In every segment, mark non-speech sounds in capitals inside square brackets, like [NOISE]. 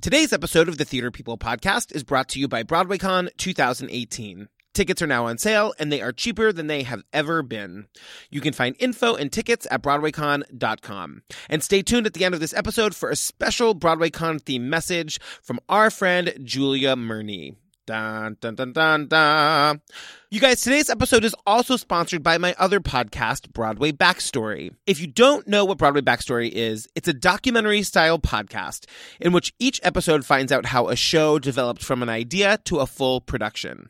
Today's episode of the Theater People podcast is brought to you by BroadwayCon 2018. Tickets are now on sale and they are cheaper than they have ever been. You can find info and tickets at BroadwayCon.com. And stay tuned at the end of this episode for a special BroadwayCon theme message from our friend Julia Murney. Dun, dun, dun, dun, dun. You guys, today's episode is also sponsored by my other podcast, Broadway Backstory. If you don't know what Broadway Backstory is, it's a documentary style podcast in which each episode finds out how a show developed from an idea to a full production.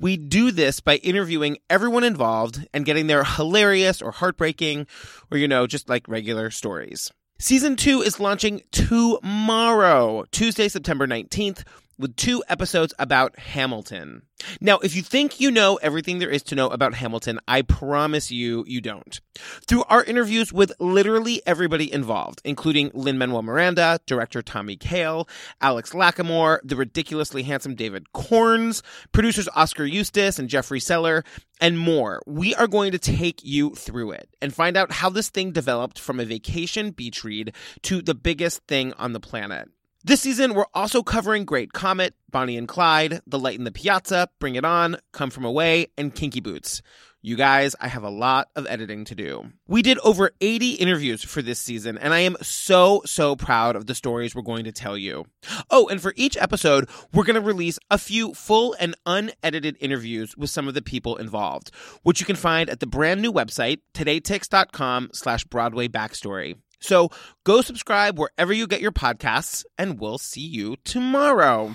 We do this by interviewing everyone involved and getting their hilarious or heartbreaking or, you know, just like regular stories. Season two is launching tomorrow, Tuesday, September 19th with two episodes about Hamilton. Now, if you think you know everything there is to know about Hamilton, I promise you, you don't. Through our interviews with literally everybody involved, including Lin-Manuel Miranda, director Tommy Kail, Alex Lacamoire, the ridiculously handsome David Korins, producers Oskar Eustis and Jeffrey Seller, and more, we are going to take you through it and find out how this thing developed from a vacation beach read to the biggest thing on the planet. This season, we're also covering Great Comet, Bonnie and Clyde, The Light in the Piazza, Bring It On, Come From Away, and Kinky Boots. You guys, I have a lot of editing to do. We did over 80 interviews for this season, and I am so, so proud of the stories we're going to tell you. Oh, and for each episode, we're going to release a few full and unedited interviews with some of the people involved, which you can find at the brand new website, todaytix.com slash Broadway Backstory. So go subscribe wherever you get your podcasts, and we'll see you tomorrow.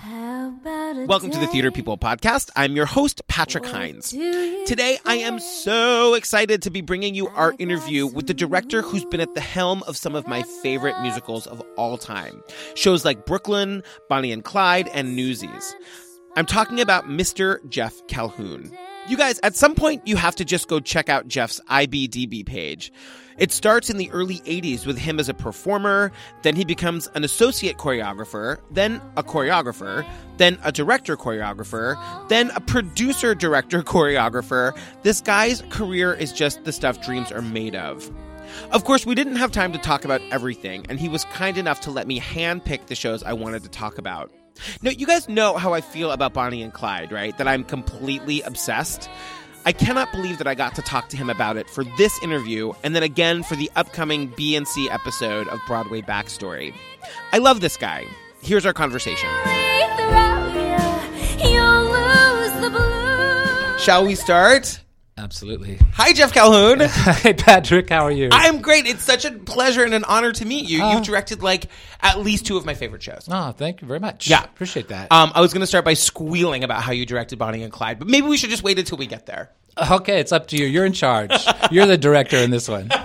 Welcome to the Theater People podcast. I'm your host, Patrick Hinds. Today, I am so excited to be bringing you our interview with the director who's been at the helm of some of my favorite musicals of all time. Shows like Brooklyn, Bonnie and Clyde, and Newsies. I'm talking about Mr. Jeff Calhoun. You guys, at some point, you have to just go check out Jeff's IBDB page. It starts in the early 80s with him as a performer, then he becomes an associate choreographer, then a choreographer, then a director choreographer, then a producer director [LAUGHS] choreographer. This guy's career is just the stuff dreams are made of. Of course, we didn't have time to talk about everything, and he was kind enough to let me handpick the shows I wanted to talk about. Now, you guys know how I feel about Bonnie and Clyde, right? That I'm completely obsessed. I cannot believe that I got to talk to him about it for this interview and then again for the upcoming B&C episode of Broadway Backstory. I love this guy. Here's our conversation. Shall we start? Absolutely. Hi, Jeff Calhoun. [LAUGHS] Hey, Patrick, how are you? I'm great. It's such a pleasure and an honor to meet you. You've directed like at least two of my favorite shows. oh, thank you very much. Yeah. Appreciate that. Um, I was going to start by squealing about how you directed Bonnie and Clyde, but maybe we should just wait until we get there. okay, it's up to you. You're in charge. [LAUGHS] You're the director in this one. [LAUGHS]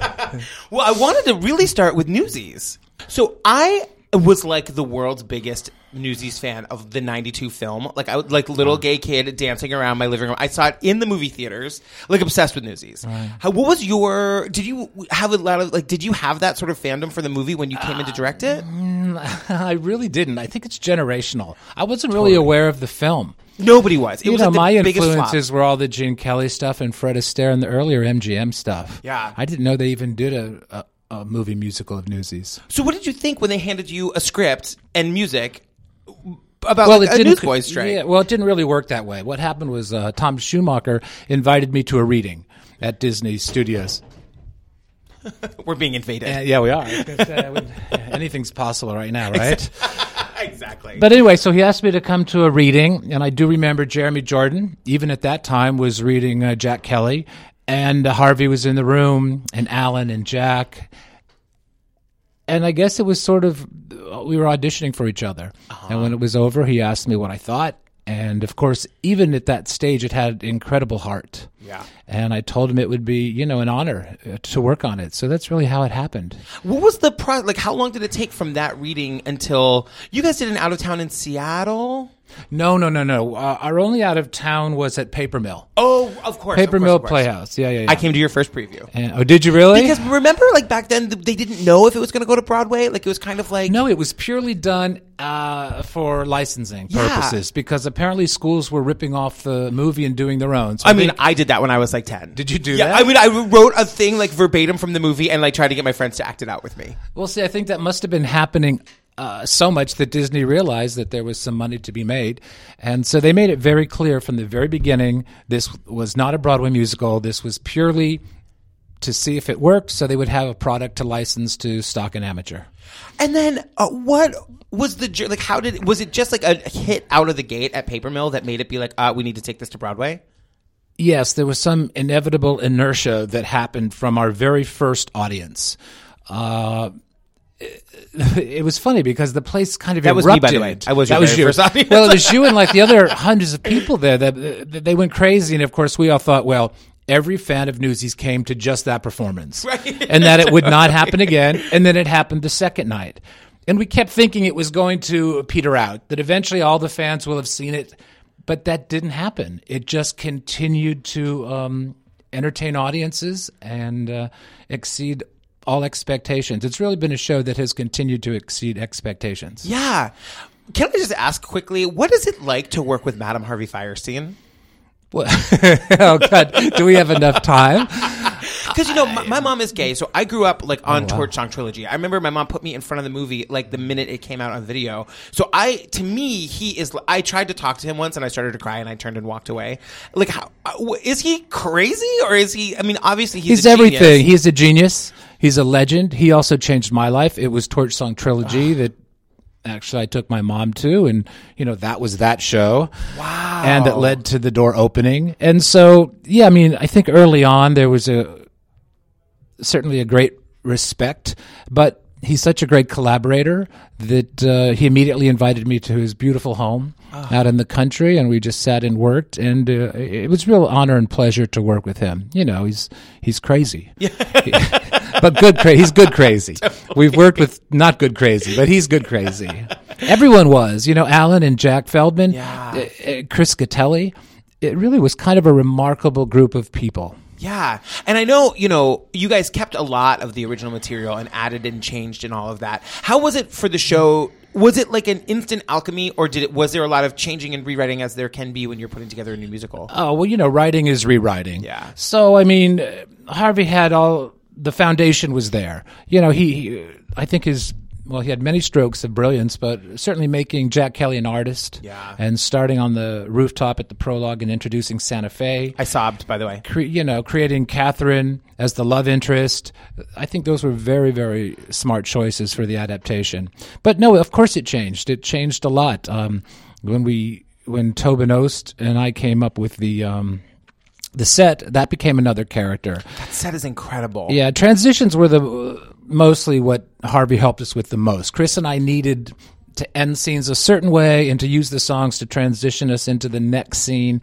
Well, I wanted to really start with Newsies. So I was like the world's biggest Newsies fan of the 92 film. Like I like little gay kid dancing around my living room. I saw it in the movie theaters, like obsessed with Newsies. How, what was your, did you have a lot of, like, did you have that sort of fandom for the movie when you came in to direct it? Um, [LAUGHS] I really didn't. I think it's generational. I wasn't really aware of the film. Nobody was. It you was know, like my influences were all the Gene Kelly stuff and Fred Astaire and the earlier MGM stuff. Yeah. I didn't know they even did a, a, a movie musical of Newsies. So what did you think when they handed you a script and music about like, a Newsboys strike? Yeah, well, it didn't really work that way. What happened was uh, Tom Schumacher invited me to a reading at Disney Studios. [LAUGHS] We're being invaded. Uh, yeah, we are. Uh, we- anything's possible right now, right? [LAUGHS] exactly. But anyway, so he asked me to come to a reading, and I do remember Jeremy Jordan, even at that time, was reading uh, Jack Kelly, and uh, Harvey was in the room, and Alan and Jack. And I guess it was sort of, we were auditioning for each other. And when it was over, he asked me what I thought. And of course, even at that stage, it had incredible heart. Yeah. And I told him it would be, you know, an honor uh, to work on it. So that's really how it happened. What was the pro? Like, how long did it take from that reading until you guys did an out of town in Seattle? No, no, no, no. Uh, our only out of town was at Paper Mill. Oh, of course. Paper of course, Mill of course. Playhouse. Yeah, yeah, yeah. I came to your first preview. And, oh, did you really? Because remember, like back then, th- they didn't know if it was going to go to Broadway. Like it was kind of like no, it was purely done uh, for licensing Yeah. purposes because apparently schools were ripping off the movie and doing their own. So I mean, think- I did that when I was like ten. Did you do yeah, that? I mean, I wrote a thing like verbatim from the movie and like tried to get my friends to act it out with me. well, see, I think that must have been happening uh, so much that Disney realized that there was some money to be made. And so they made it very clear from the very beginning this was not a Broadway musical. This was purely to see if it worked so they would have a product to license to stock an amateur. And then uh, what was the like? How did was it just like a hit out of the gate at Paper Mill that made it be like, uh, we need to take this to Broadway? Yes, there was some inevitable inertia that happened from our very first audience. Uh, it, was funny because the place kind of That was me, erupted. by the way. I was that was you. Well, it was [LAUGHS] you and like the other hundreds of people there that, that they went crazy, and of course we all thought, well, every fan of Newsies came to just that performance, Right. and that it would not [LAUGHS] happen again. And then it happened the second night, and we kept thinking it was going to peter out. That eventually all the fans will have seen it, but that didn't happen. It just continued to um, entertain audiences and uh, exceed all expectations. It's really been a show that has continued to exceed expectations. Yeah. Can I just ask quickly, what is it like to work with Madame Harvey Fierstein? Well, [LAUGHS] oh God, do we have enough time? Because you know, my, my mom is gay, so I grew up like Oh, on Torch Song Trilogy. I remember my mom put me in front of the movie like the minute it came out on video. So I, to me, he is. I tried to talk to him once, and I started to cry, and I turned and walked away. Like, how uh, is he crazy, or is he? I mean, obviously he's, He's a everything. genius. He's a genius. He's a legend. He also changed my life. It was Torch Song Trilogy that actually I took my mom to, and you know that was that show. Wow. And that led to the door opening. And so, yeah, I mean, I think early on there was a certainly a great respect, but he's such a great collaborator that uh, he immediately invited me to his beautiful home out in the country, and we just sat and worked, and uh, it was real honor and pleasure to work with him. You know, he's he's crazy, [LAUGHS] [LAUGHS] but good. Cra- he's good crazy. [LAUGHS] We've worked with not good crazy, but he's good crazy. Everyone was, you know, Alan and Jack Feldman, Yeah. uh, uh, Chris Gattelli. It really was kind of a remarkable group of people. Yeah. And I know, you know, you guys kept a lot of the original material and added and changed and all of that. How was it for the show? Was it like an instant alchemy or did it was there a lot of changing and rewriting as there can be when you're putting together a new musical? Oh well, you know, writing is rewriting. Yeah. So I mean, Harvey had all the foundation was there. You know, he, he I think his well, he had many strokes of brilliance, but certainly making Jack Kelly an artist. Yeah. And starting on the rooftop at the prologue and introducing Santa Fe. I sobbed, by the way. Cre- you know, creating Catherine as the love interest. I think those were very, very smart choices for the adaptation. But no, of course it changed. It changed a lot. Um, when we, when Tobin Ost and I came up with the, um, the set, that became another character. That set is incredible. Yeah, transitions were the mostly what Harvey helped us with the most. Chris and I needed to end scenes a certain way and to use the songs to transition us into the next scene,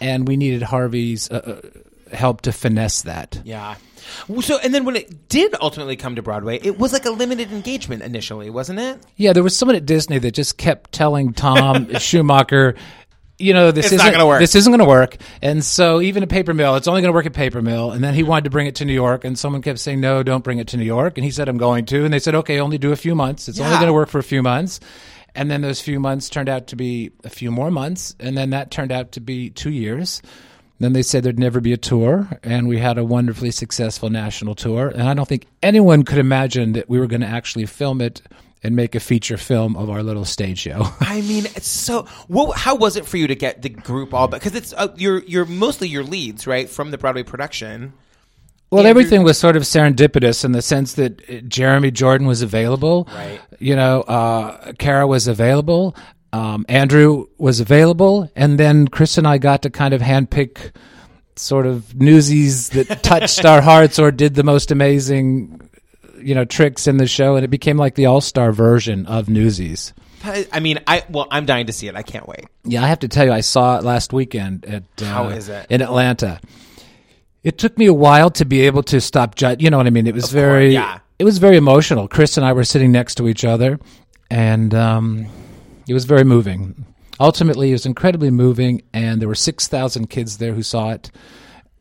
and we needed Harvey's uh, uh, help to finesse that. Yeah. So, and then when it did ultimately come to Broadway, it was like a limited engagement initially, wasn't it? Yeah, there was someone at Disney that just kept telling Tom [LAUGHS] Schumacher. You know this It's isn't gonna work." This isn't going to work, and so even at Paper Mill, it's only going to work at Paper Mill. And then he wanted to bring it to New York, and someone kept saying, "No, don't bring it to New York." And he said, "I'm going to," and they said, "Okay, only do a few months. It's only going to work for a few months." And then those few months turned out to be a few more months, and then that turned out to be two years. Then they said there'd never be a tour, and we had a wonderfully successful national tour. And I don't think anyone could imagine that we were going to actually film it and make a feature film of our little stage show. [LAUGHS] I mean, it's so. What, how was it for you to get the group all? Because it's uh, you're you're mostly your leads, right, from the Broadway production. Well, Andrew- everything was sort of serendipitous in the sense that uh, Jeremy Jordan was available. Right. You know, uh, Kara was available. Um, Andrew was available. And then Chris and I got to kind of handpick sort of newsies that [LAUGHS] touched our hearts or did the most amazing, you know, tricks in the show. And it became like the all star version of newsies. I mean, I well, I'm dying to see it. I can't wait. Yeah, I have to tell you, I saw it last weekend at uh, How is it? in Atlanta. It took me a while to be able to stop judge. You know what I mean? It was very, yeah. it was very emotional. Chris and I were sitting next to each other, and um, it was very moving. Ultimately, it was incredibly moving, and there were six thousand kids there who saw it.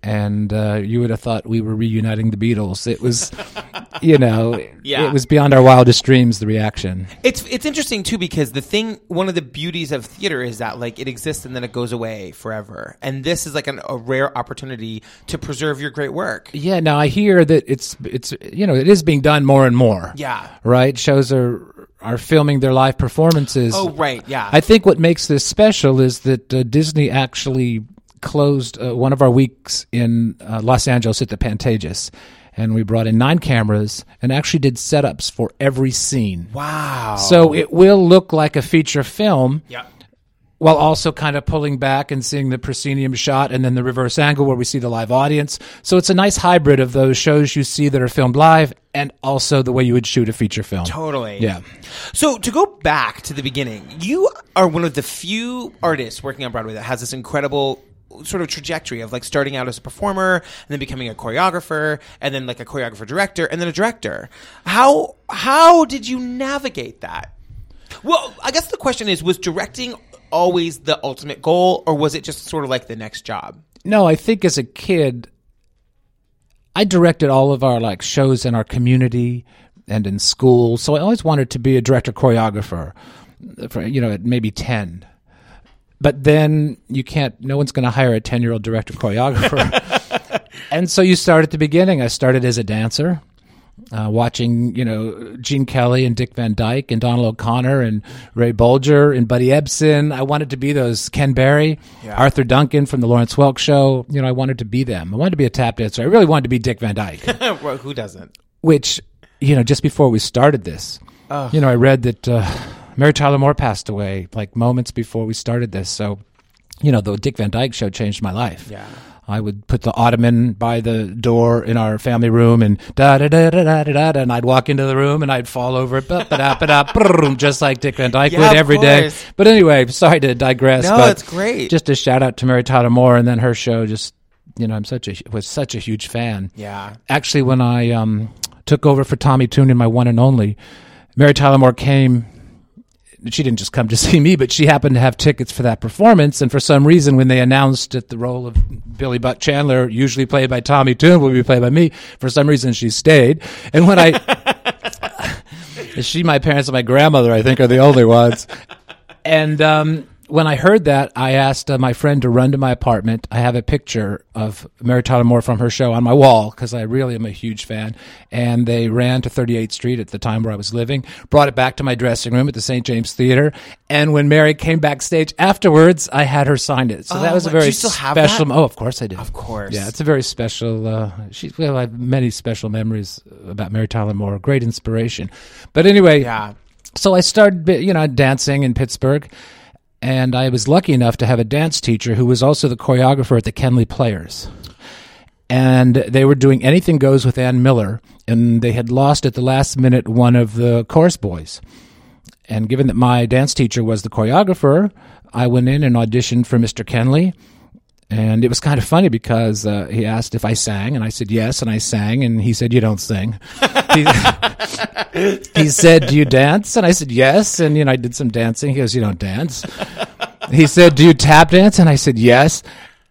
And uh, you would have thought we were reuniting the Beatles. It was, [LAUGHS] you know, Yeah. it was beyond our wildest dreams. The reaction. It's it's interesting too because the thing, one of the beauties of theater is that like it exists and then it goes away forever, and this is like an, a rare opportunity to preserve your great work. Yeah, now I hear that it's it's you know it is being done more and more. Yeah. right. Shows are are filming their live performances. Oh, right. Yeah. I think what makes this special is that uh, Disney actually closed uh, one of our weeks in uh, Los Angeles at the Pantages. And we brought in nine cameras and actually did setups for every scene. wow. So it will look like a feature film yeah. while also kind of pulling back and seeing the proscenium shot and then the reverse angle where we see the live audience. So it's a nice hybrid of those shows you see that are filmed live and also the way you would shoot a feature film. Totally. Yeah. So to go back to the beginning, you are one of the few artists working on Broadway that has this incredible sort of trajectory of like starting out as a performer and then becoming a choreographer and then like a choreographer director and then a director. How how did you navigate that? Well, I guess the question is was directing always the ultimate goal or was it just sort of like the next job? No, I think as a kid, I directed all of our like shows in our community and in school. So I always wanted to be a director choreographer. For you know, at maybe ten. But then you can't. No one's going to hire a ten-year-old director choreographer. [LAUGHS] and so you start at the beginning. I started as a dancer. Uh, watching, you know, Gene Kelly and Dick Van Dyke and Donald O'Connor and Ray Bolger and Buddy Ebsen. I wanted to be those Ken Barry, Arthur Duncan from the Lawrence Welk Show. You know, I wanted to be them. I wanted to be a tap dancer. I really wanted to be Dick Van Dyke. [LAUGHS] Well, Who doesn't? which you know just before we started this you know i read that uh, mary tyler moore passed away like moments before we started this so you know the dick van dyke show changed my life Yeah. I would put the ottoman by the door in our family room and da da da da da da da, and I'd walk into the room and I'd fall over, ba ba da ba da, brrrm, just like Dick Van Dyke Yeah, would every day. But anyway, sorry to digress. No, but it's great. Just a shout out to Mary Tyler Moore and then her show. Just you know, I'm such a was such a huge fan Yeah. actually when I um, took over for Tommy Tune in my one and only, Mary Tyler Moore came. She didn't just come to [LAUGHS] see me, but she happened to have tickets for that performance. And for some reason, when they announced that the role of Billy Buck Chandler, usually played by Tommy Tune, would be played by me, for some reason she stayed. And when I, [LAUGHS] she, my parents, and my grandmother, I think, are the only ones. And um, when I heard that, I asked uh, my friend to run to my apartment. I have a picture of Mary Tyler Moore from her show on my wall because I really am a huge fan. And they ran to 38th Street at the time where I was living, brought it back to my dressing room at the St. James Theater. And when Mary came backstage afterwards, I had her sign it. So that Oh, was a very do you still have special. that? Oh, of course I do. Of course. Yeah, it's a very special. Uh, she, well, I have many special memories about Mary Tyler Moore. Great inspiration. But anyway, Yeah. so I started, you know, dancing in Pittsburgh, and I was lucky enough to have a dance teacher who was also the choreographer at the Kenley Players. And they were doing Anything Goes with Ann Miller, and they had lost at the last minute one of the chorus boys. And given that my dance teacher was the choreographer, I went in and auditioned for Mr. Kenley. And it was kind of funny because uh, he asked if I sang, and I said yes, and I sang, and he said, "You don't sing." he, [LAUGHS] he said, "Do you dance?" And I said, "Yes." And you know, I did some dancing. He goes, "You don't dance." he said, "Do you tap dance?" And I said, "Yes."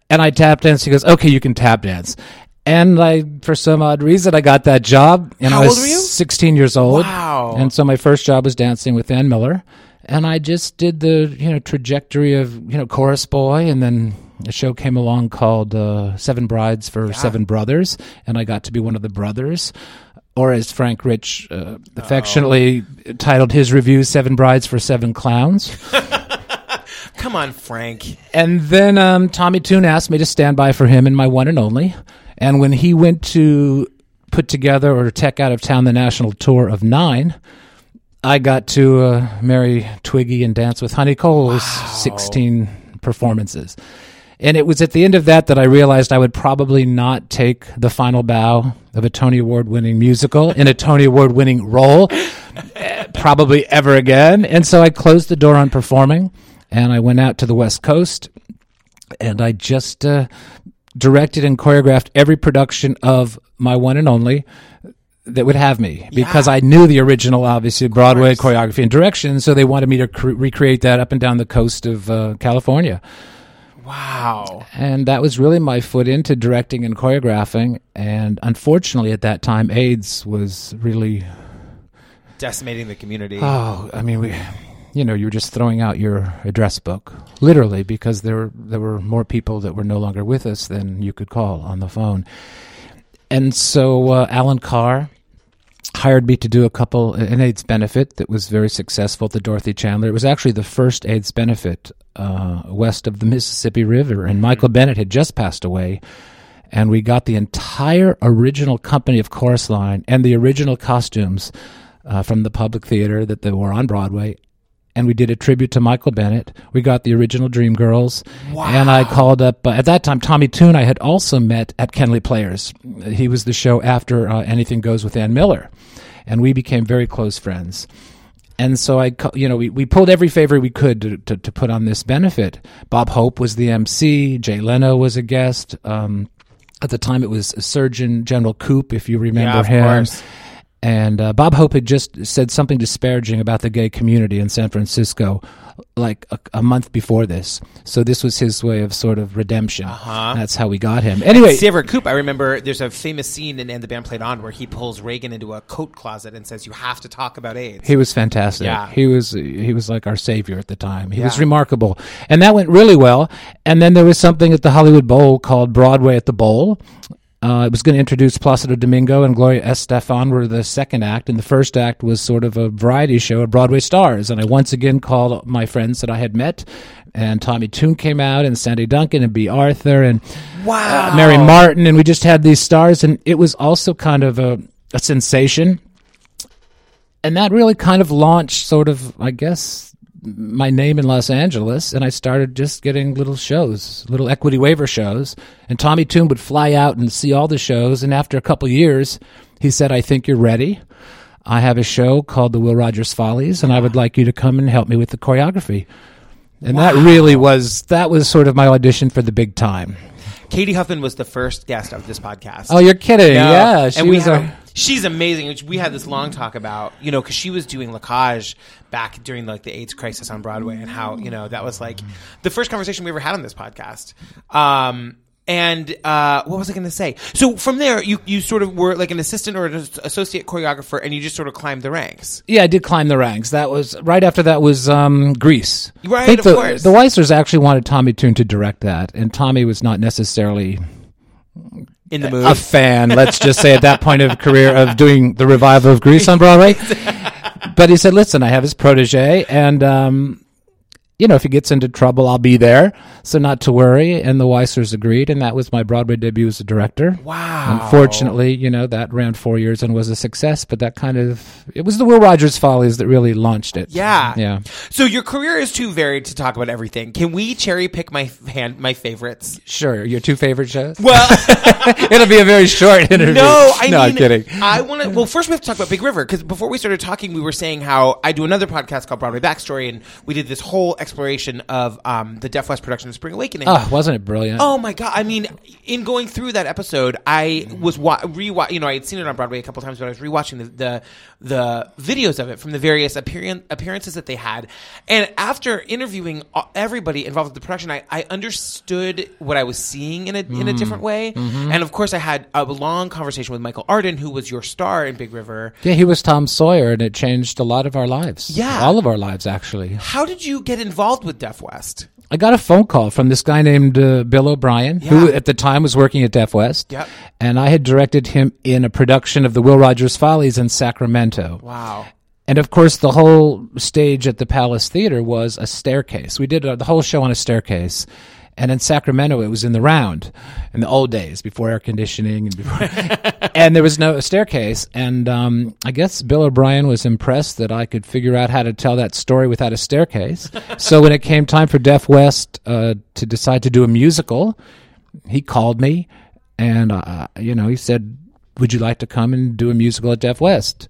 And I tap dance. He goes, "Okay, you can tap dance." And I, for some odd reason, I got that job. And How I was old were you? 16 years old. Wow. And so my first job was dancing with Ann Miller. And I just did the, you know, trajectory of, you know, chorus boy. And then a show came along called uh, Seven Brides for Seven Brothers. And I got to be one of the brothers. Or as Frank Rich uh, affectionately titled his review, Seven Brides for Seven Clowns. [LAUGHS] Come on, Frank. And then um, Tommy Tune asked me to stand by for him in my one and only. And when he went to put together or tech out of town the national tour of nine, I got to uh, marry Twiggy and dance with Honi Coles 16 performances. And it was at the end of that that I realized I would probably not take the final bow of a Tony Award winning musical in a Tony Award winning role, eh, probably ever again. And so I closed the door on performing and I went out to the West Coast and I just uh, directed and choreographed every production of my one and only that would have me because I knew the original, obviously Broadway choreography and direction. So they wanted me to cre- recreate that up and down the coast of uh, California, Wow. and that was really my foot into directing and choreographing. And unfortunately, at that time, AIDS was really Decimating the community. Oh, I mean, we, you know, you were just throwing out your address book, literally, because there there were more people that were no longer with us than you could call on the phone. And so uh, Alan Carr hired me to do a couple an AIDS benefit that was very successful at the Dorothy Chandler. It was actually the first AIDS benefit uh, west of the Mississippi River, and Michael Bennett had just passed away. And we got the entire original company of Chorus Line and the original costumes uh, from the public theater that they were on Broadway. And we did a tribute to Michael Bennett. We got the original Dreamgirls. Wow. And I called up, uh, at that time, Tommy Tune I had also met at Kenley Players. He was the show after uh, Anything Goes with Ann Miller. And we became very close friends. And so I, you know, we, we pulled every favor we could to, to, to put on this benefit. Bob Hope was the MC. Jay Leno was a guest. Um, at the time, it was Surgeon General Koop, if you remember Yeah, of him. course. And uh, Bob Hope had just said something disparaging about the gay community in San Francisco, like a, a month before this. So this was his way of sort of redemption. Uh-huh. That's how we got him. Anyway, Sever Koop, I remember there's a famous scene in And the Band Played On where he pulls Reagan into a coat closet and says, You have to talk about AIDS. He was fantastic. Yeah. He was he was like our savior at the time. He was remarkable. And that went really well. And then there was something at the Hollywood Bowl called Broadway at the Bowl. Uh, it was going to introduce Placido Domingo and Gloria Estefan were the second act, and the first act was sort of a variety show of Broadway stars. And I once again called my friends that I had met, and Tommy Tune came out, and Sandy Duncan, and Bea Arthur, and wow. uh, Mary Martin, and we just had these stars, and it was also kind of a, a sensation. And that really kind of launched, sort of, I guess, my name in Los Angeles, and I started just getting little shows, little equity waiver shows. And Tommy Tune would fly out and see all the shows, and after a couple years, he said, "I think you're ready. I have a show called the Will Rogers Follies, and I would like you to come and help me with the choreography." And that really was that was sort of my audition for the big time. Cady Huffman was the first guest of this podcast. Oh, you're kidding? No. Yeah, she and we was had- a- she's amazing. which We had this long talk about, you know, because she was doing Lacage back during like the AIDS crisis on Broadway, and how you know that was like the first conversation we ever had on this podcast. Um, and uh, what was I going to say? So from there, you you sort of were like an assistant or an associate choreographer, and you just sort of climbed the ranks. Yeah, I did climb the ranks. That was right after that was um, Grease. Right, I think of the, course. The Weisslers actually wanted Tommy Tune to direct that, and Tommy was not necessarily In the mood. a fan. let's just say at that point of career of doing the revival of Grease on Broadway. [LAUGHS] but he said, "Listen, I have his protege, and um, you know, if he gets into trouble, I'll be there. So not to worry." And the Weisslers agreed, and that was my Broadway debut as a director. wow. Unfortunately, you know, that ran four years and was a success, but that kind of, it was the Will Rogers Follies that really launched it. Yeah. Yeah. So your career is too varied to talk about everything. Can we cherry pick my hand, my favorites? Sure. Your two favorite shows? Well, [LAUGHS] It'll be a very short [LAUGHS] interview. [LAUGHS] No, I no, mean, I'm kidding. I want to. Well, first we have to talk about Big River because before we started talking, we were saying how I do another podcast called Broadway Backstory, and we did this whole exploration of um, the Deaf West production of Spring Awakening. Oh, wasn't it brilliant? Oh my god! I mean, in going through that episode, I was wa- rewatch. You know, I had seen it on Broadway a couple times, but I was rewatching the the, the videos of it from the various appearan- appearances that they had. And after interviewing everybody involved with the production, I, I understood what I was seeing in a in a mm. different way. Mm-hmm. And of course, I had a long conversation with Michael Arden, who was your star in Big River. Yeah, he was Tom Sawyer, and it changed a lot of our lives. Yeah. All of our lives, actually. How did you get involved with Deaf West? I got a phone call from this guy named uh, Bill O'Brien, who at the time was working at Deaf West. Yep. And I had directed him in a production of the Will Rogers Follies in Sacramento. Wow. And of course, the whole stage at the Palace Theater was a staircase. We did uh, the whole show on a staircase. And in Sacramento, it was in the round in the old days before air conditioning and before, [LAUGHS] and there was no staircase. And um, I guess Bill O'Brien was impressed that I could figure out how to tell that story without a staircase. so when it came time for Deaf West uh, to decide to do a musical, he called me, and uh, you know he said, "Would you like to come and do a musical at Deaf West?"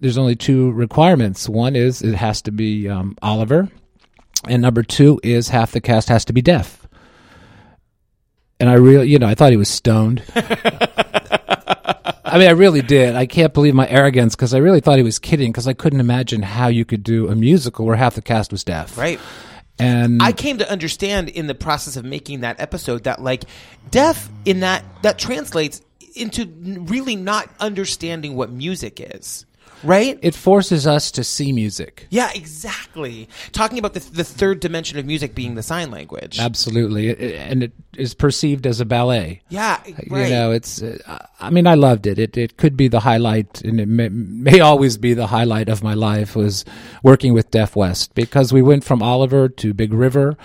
there's only two requirements. One is it has to be um, Oliver, and number two is half the cast has to be deaf. And I really, you know, I thought he was stoned. [LAUGHS] I mean, I really did. I can't believe my arrogance because I really thought he was kidding because I couldn't imagine how you could do a musical where half the cast was deaf. Right. And I came to understand in the process of making that episode that like deaf in that that translates into really not understanding what music is. Right? It forces us to see music. yeah, exactly. Talking about the, the third dimension of music being the sign language. Absolutely, It- it- and it is perceived as a ballet. yeah, right. You know, it's. Uh, I mean, I loved it. It it could be the highlight, and it may, may always be the highlight of my life was working with Deaf West because we went from Oliver to Big River,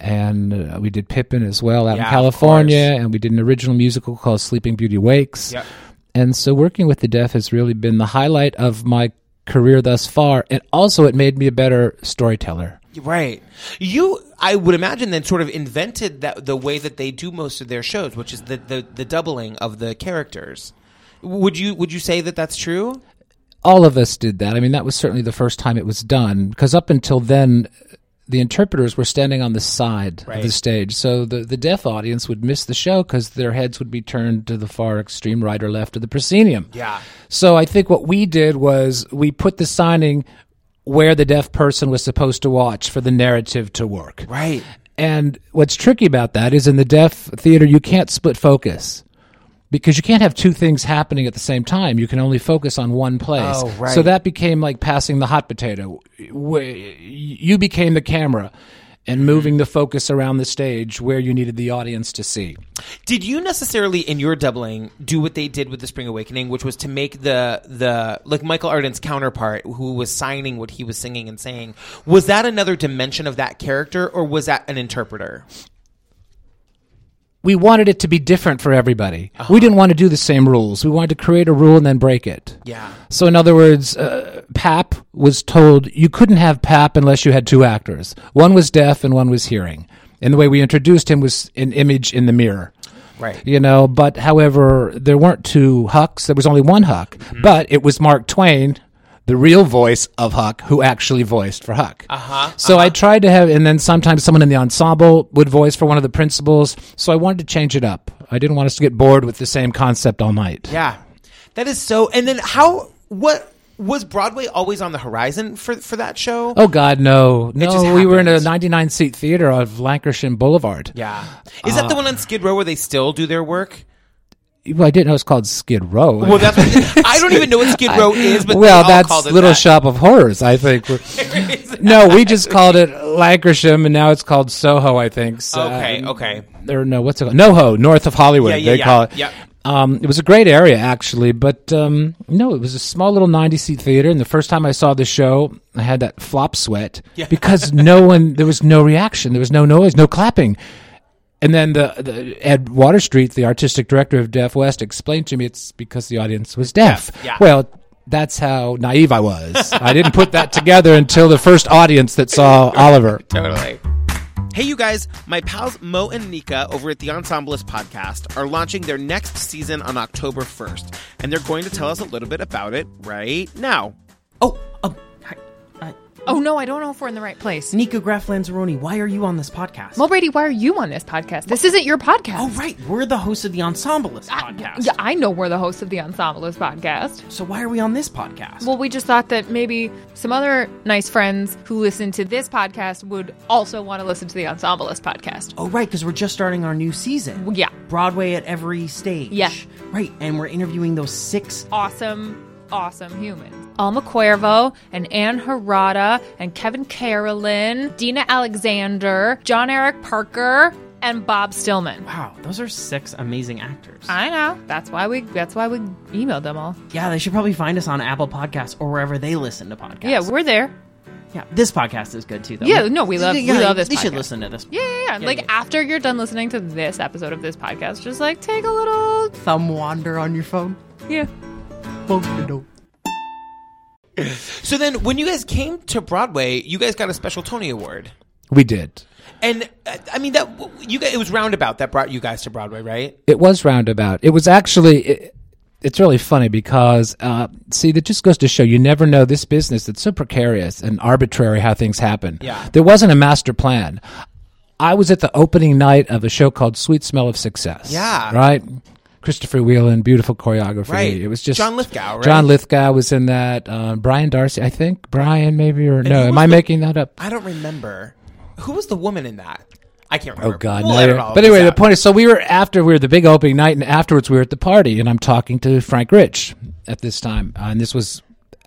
and uh, we did Pippin as well out Yeah, in California, and we did an original musical called Sleeping Beauty Wakes. Yep. And so, working with the deaf has really been the highlight of my career thus far, and also it made me a better storyteller. Right. You, I would imagine, then sort of invented that the way that they do most of their shows, which is the, the, the doubling of the characters. Would you would you say that that's true? all of us did that. I mean, that was certainly the first time it was done because up until then, the interpreters were standing on the side of the stage, so the the deaf audience would miss the show because their heads would be turned to the far extreme right or left of the proscenium. Yeah. So I think what we did was we put the signing where the deaf person was supposed to watch for the narrative to work. Right. And what's tricky about that is in the deaf theater, you can't split focus because you can't have two things happening at the same time. You can only focus on one place. Oh, right. So that became like passing the hot potato. You became the camera and mm-hmm. moving the focus around the stage where you needed the audience to see. Did you necessarily in your doubling do what they did with the Spring Awakening, which was to make the the like Michael Arden's counterpart, who was signing what he was singing and saying, was that another dimension of that character, or was that an interpreter? We wanted it to be different for everybody. We didn't want to do the same rules. We wanted to create a rule and then break it. Yeah. So, in other words, uh, Pap was told you couldn't have Pap unless you had two actors. One was deaf and one was hearing. And the way we introduced him was an image in the mirror. Right. You know, but however, there weren't two Hucks. There was only one Huck. But it was Mark Twain, the real voice of Huck, who actually voiced for Huck. Uh-huh, So I tried to have, and then sometimes someone in the ensemble would voice for one of the principals. So I wanted to change it up. I didn't want us to get bored with the same concept all night. Yeah, that is so. And then how? What was Broadway always on the horizon for for that show? Oh God, no, no! We were in a 99 seat theater of Lankershim Boulevard. Yeah, is that the one on Skid Row where they still do their work? Well, I didn't know it's called Skid Row. Well, that's what, [LAUGHS] I don't even know what Skid Row is, but well, that's it Little that. Shop of Horrors. I think. [LAUGHS] No, we just called it Lankershim, and now it's called Soho. I think. So, Okay, okay. Or no, what's it called? NoHo, north of Hollywood. Yeah, yeah, they yeah. call it. Yep. Um, it was a great area actually, but um, no, it was a small little 90 seat theater. And the first time I saw the show, I had that flop sweat Yeah. because no one, there was no reaction, there was no noise, no clapping. And then the, the Ed Waterstreet, the artistic director of Deaf West, explained to me it's because the audience was deaf. yeah. Well, that's how naive I was. I didn't put that together until the first audience that saw Oliver. [LAUGHS] Totally. Hey, you guys, my pals Mo and Nikka over at the Ensemblist podcast are launching their next season on October 1st, and they're going to tell us a little bit about it right now. Oh, um, hi, Oh no, I don't know if we're in the right place. Nikka Graff Lanzarone, why are you on this podcast? Well, Brady, why are you on this podcast? This isn't your podcast. oh, right, we're the hosts of the Ensemblist podcast. Yeah, I know we're the hosts of the Ensemblist podcast. So why are we on this podcast? Well, we just thought that maybe some other nice friends who listen to this podcast would also want to listen to the Ensemblist podcast. oh, right, because we're just starting our new season. Yeah. Broadway at every stage. Yeah. Right, and we're interviewing those six. Awesome, awesome humans. Alma Cuervo and Ann Harada and Kevin Carolan, Dina Alexander, John Eric Parker, and Bob Stillman. Wow, those are six amazing actors. I know. That's why we. That's why we emailed them all. yeah, they should probably find us on Apple Podcasts or wherever they listen to podcasts. Yeah, we're there. yeah. This podcast is good too, though. Yeah, no, we love- we love this They should listen to this. Yeah, yeah, yeah. Yeah, like yeah. after you're done listening to this episode of this podcast, just like take a little. Thumb wander on your phone. Yeah. [LAUGHS] So then, when you guys came to Broadway, you guys got a special Tony Award. We did. And uh, I mean that you guys, it was Roundabout that brought you guys to Broadway, right? It was roundabout. It was actually. It, it's really funny because, uh, see, that just goes to show you never know this business. It's so precarious and arbitrary how things happen. Yeah. There wasn't a master plan. I was at the opening night of a show called Sweet Smell of Success. Yeah. Right? Christopher Wheeldon, beautiful choreography. Right. It was just John Lithgow, right? John Lithgow was in that. Uh, Brian Darcy, I think. Brian, maybe or no? Am I the- making that up? I don't remember who was the woman in that. I can't remember. Oh God! We'll no, edit yeah. all of but anyway, the point is, so we were after we were the big opening night, and afterwards we were at the party, and I'm talking to Frank Rich at this time, uh, and this was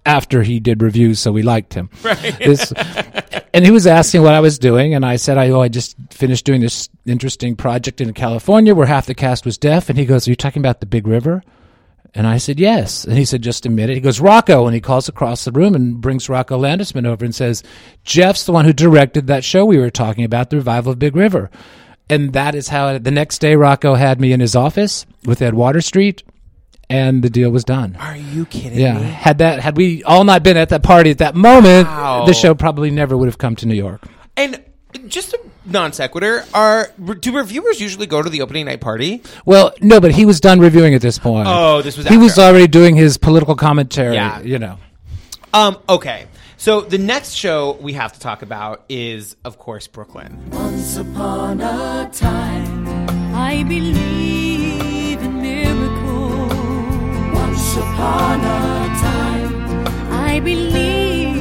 after he did reviews, so we liked him. [LAUGHS] Right. This, and he was asking what I was doing, and I said, "I oh, I just finished doing this interesting project in California where half the cast was deaf." And he goes, "Are you talking about the Big River?" And I said, yes. And he said, just a minute. He goes, Rocco. And he calls across the room and brings Rocco Landesman over and says, Jeff's the one who directed that show we were talking about, the revival of Big River. And that is how the next day Rocco had me in his office with Ed Waterstreet and the deal was done. Are you kidding Yeah. me? Had that had we all not been at that party at that moment, Wow. the show probably never would have come to New York. And just a non sequitur, are do reviewers usually go to the opening night party? Well, no, but he was done reviewing at this point. Oh, this was He was already doing his political commentary, Yeah. you know. Um, okay. So the next show we have to talk about is, of course, Brooklyn. Once upon a time, I believe in miracles. Once upon a time, I believe